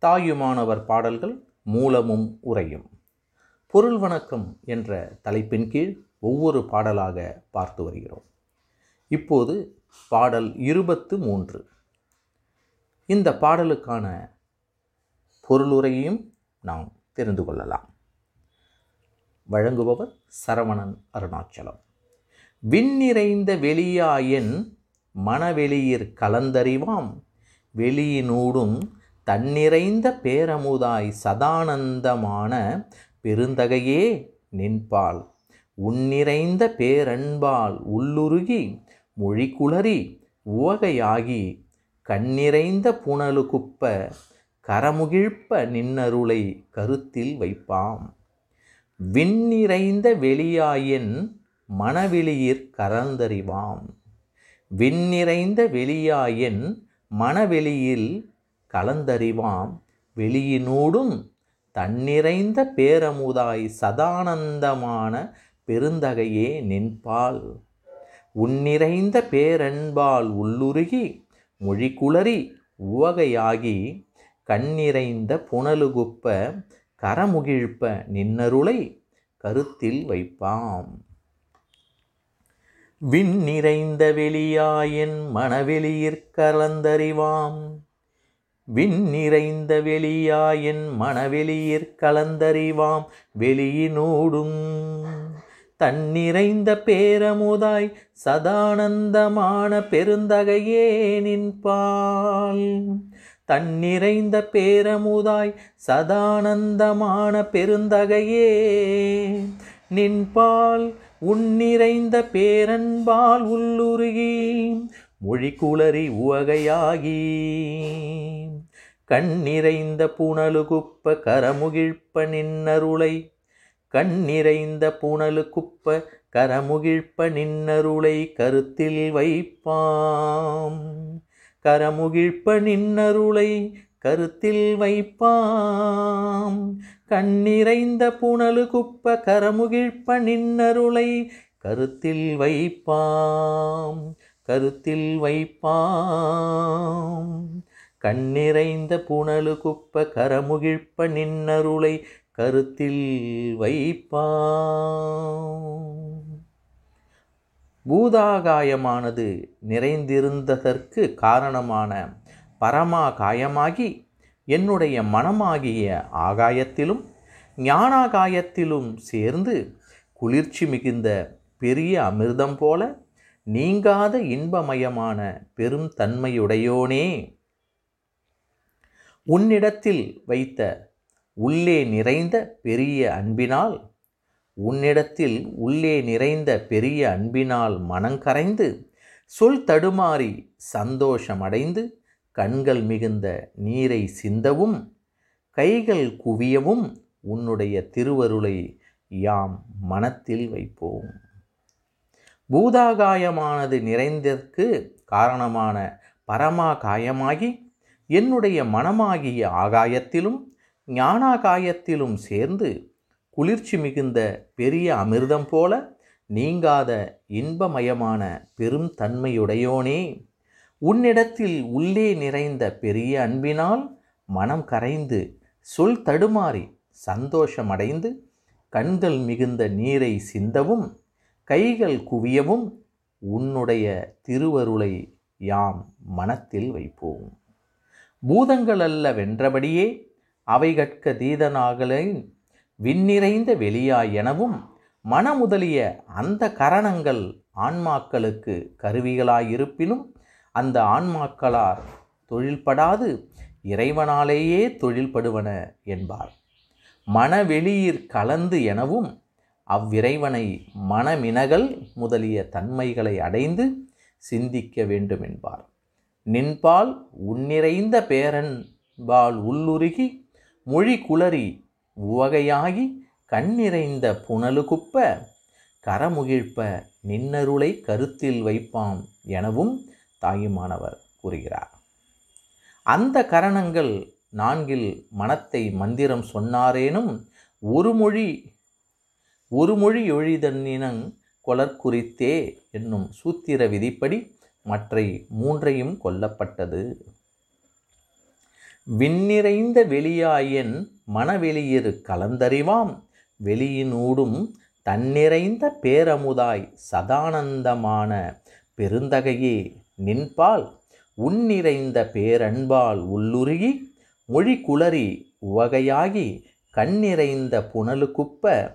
தாயுமானவர் பாடல்கள் மூலமும் உரையும் பொருள் வணக்கம் என்ற தலைப்பின் கீழ் ஒவ்வொரு பாடலாக பார்த்து வருகிறோம். இப்போது பாடல் இருபத்து மூன்று. இந்த பாடலுக்கான பொருளுரையையும் நாம் தெரிந்து கொள்ளலாம். வழங்குபவர் சரவணன் அருணாச்சலம். விண்ணிறைந்த வெளியாயன் மனவெளியிற் கலந்தறிவாம் வெளியினூடும் தன்னிறைந்த பேரமுதாய் சதானந்தமான பெருந்தகையே நின்பால் உன்னிறைந்த பேரன்பால் உள்ளுருகி மொழிக்குளறி உவகையாகி கண்ணிறைந்த புனலுகுப்ப கரமுகிழ்ப்ப நின்னருளை கருத்தில் வைப்பாம். விண்ணிறைந்த வெளியாயின் மனவெளியிற் கரந்தறிவாம். விண்ணிறைந்த வெளியாயின் மனவெளியில் கலந்தறிவாம். வெளியினூடும் தன்னிறைந்த பேரமுதாய் சதானந்தமான பெருந்தகையே நின்பால் உன்னிறைந்த பேரன்பால் உள்ளுருகி மொழிக்குளறி உவகையாகி கண்ணிறைந்த புனலுகுப்ப கரமுகிழ்ப்ப நின்னருளை கருத்தில் வைப்பாம். விண்ணிறைந்த வெளியாயின் மனவெளியிற் கலந்தறிவாம். விண்ணிறைந்த வெளியாயின் மனவெளியிற் கலந்தறிவாம் வெளியினூடும். தன்னிறைந்த பேரமுதாய் சதானந்தமான பெருந்தகையே நின்பால் தன்னிறைந்த பேரமுதாய் சதானந்தமான பெருந்தகையே நின்பால் உன்னிறைந்த பேரன்பால் உள்ளுருகி மொழிக்குளறி உவகையாகி கண்ணிறைந்த புனலுகுப்ப கரமுகிழ்ப்ப நின்னருளை. கண்ணிறைந்த புனலுக்குப்ப கரமுகிழ்ப்ப நின்னருளை கருத்தில் வைப்பாம். கரமுகிழ்ப்ப நின்னருளை கருத்தில் வைப்பாம். கண்ணிறைந்த புனலு குப்ப கரமுகிழ்ப்ப நின்னருளை கருத்தில் வைப்பாம். கருத்தில் வைப்பாம். கண்ணிறைந்த புனலு குப்ப கரமுகிழ்ப்ப நின்னருளை கருத்தில் வைப்பாம் பூதாகாயமானது நிறைந்திருந்ததற்கு காரணமான பரமாகாயமாகி என்னுடைய மனமாகிய ஆகாயத்திலும் ஞானாகாயத்திலும் சேர்ந்து குளிர்ச்சி மிகுந்த பெரிய அமிர்தம் போல நீங்காத இன்பமயமான பெரும் தன்மையுடையோனே உன்னிடத்தில் வைத்த உள்ளே நிறைந்த பெரிய அன்பினால் உன்னிடத்தில் உள்ளே நிறைந்த பெரிய அன்பினால் மனங்கரைந்து சொல் தடுமாறி சந்தோஷமடைந்து கண்கள் மிகுந்த நீரை சிந்தவும் கைகள் குவியவும் உன்னுடைய திருவருளை யாம் மனத்தில் வைப்போம். பூதாகாயமானது நிறைந்ததற்கு காரணமான பரமா காயமாகி என்னுடைய மனமாகிய ஆகாயத்திலும் ஞானாகாயத்திலும் சேர்ந்து குளிர்ச்சி மிகுந்த பெரிய அமிர்தம் போல நீங்காத இன்பமயமான பெரும் தன்மையுடையோனே. உன்னிடத்தில் உள்ளே நிறைந்த பெரிய அன்பினால் மனம் கரைந்து சொல் தடுமாறி சந்தோஷமடைந்து கண்கள் மிகுந்த நீரை சிந்தவும் கைகள் குவியவும் உன்னுடைய திருவருளை யாம் மனத்தில் வைப்போம். பூதங்கள் அல்ல வென்றபடியே அவை கற்க தீதனாகலை விண்ணிறைந்த வெளியாய் எனவும் மனமுதலிய அந்த கரணங்கள் ஆன்மாக்களுக்கு கருவிகளாயிருப்பினும் அந்த ஆன்மாக்களார் தொழில்படாது இறைவனாலேயே தொழில்படுவன என்பார். மனவெளியிற் கலந்து எனவும் அவ்விறைவனை மனமினகள் முதலிய தன்மைகளை அடைந்து சிந்திக்க வேண்டும் என்பார் நின்பால் உன்னிறைந்த பேரன்பால் உள்ளுருகி மொழி குளறி உவகையாகி கண்ணிறைந்த புனலுகுப்ப கரமுகிழ்ப்ப நின்னருளை கருத்தில் வைப்பாம் எனவும் தாயுமானவர் கூறுகிறார். அந்த கரணங்கள் நான்கில் மனத்தை மந்திரம் சொன்னாரேனும் ஒரு மொழி ஒரு மொழி எழிதன்னினங் கொலற்குறித்தே என்னும் சூத்திர விதிப்படி மற்றை மூன்றையும் கொல்லப்பட்டது. விண்ணிறைந்த வெளியாயன் மனவெளியிரு கலந்தறிவாம். வெளியினூடும் தன்னிறைந்த பேரமுதாய் சதானந்தமான பெருந்தகையே நின்பால் உன்னிறைந்த பேரன்பால் உள்ளுருகி மொழி குளறி உவகையாகி கண்ணிறைந்த புனலுக்குப்ப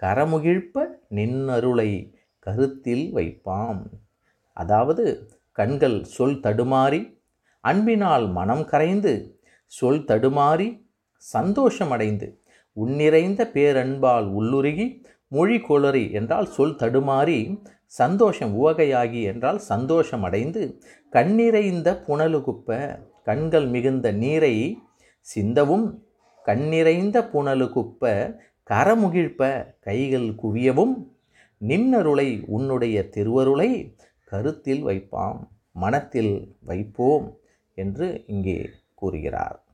கரமுகிழ்ப்ப நின்னருளை கருத்தில் வைப்பாம். அதாவது கண்கள் சொல் தடுமாறி அன்பினால் மனம் கரைந்து சொல் தடுமாறி சந்தோஷமடைந்து உன்னிறைந்த பேரன்பால் உள்ளுருகி மொழி கொளறி என்றால் சொல் தடுமாறி சந்தோஷம் உவகையாகி என்றால் சந்தோஷம் அடைந்து கண்ணிறைந்த புனலுகுப்ப கண்கள் மிகுந்த நீரை சிந்தவும் கண்ணிறைந்த புனலுகுப்ப கரமுகிழ்ப்ப கைகள் குவியவும் நின்னருளை உன்னுடைய திருவருளை கருத்தில் வைப்பாம் மனத்தில் வைப்போம் என்று இங்கே கூறுகிறார்.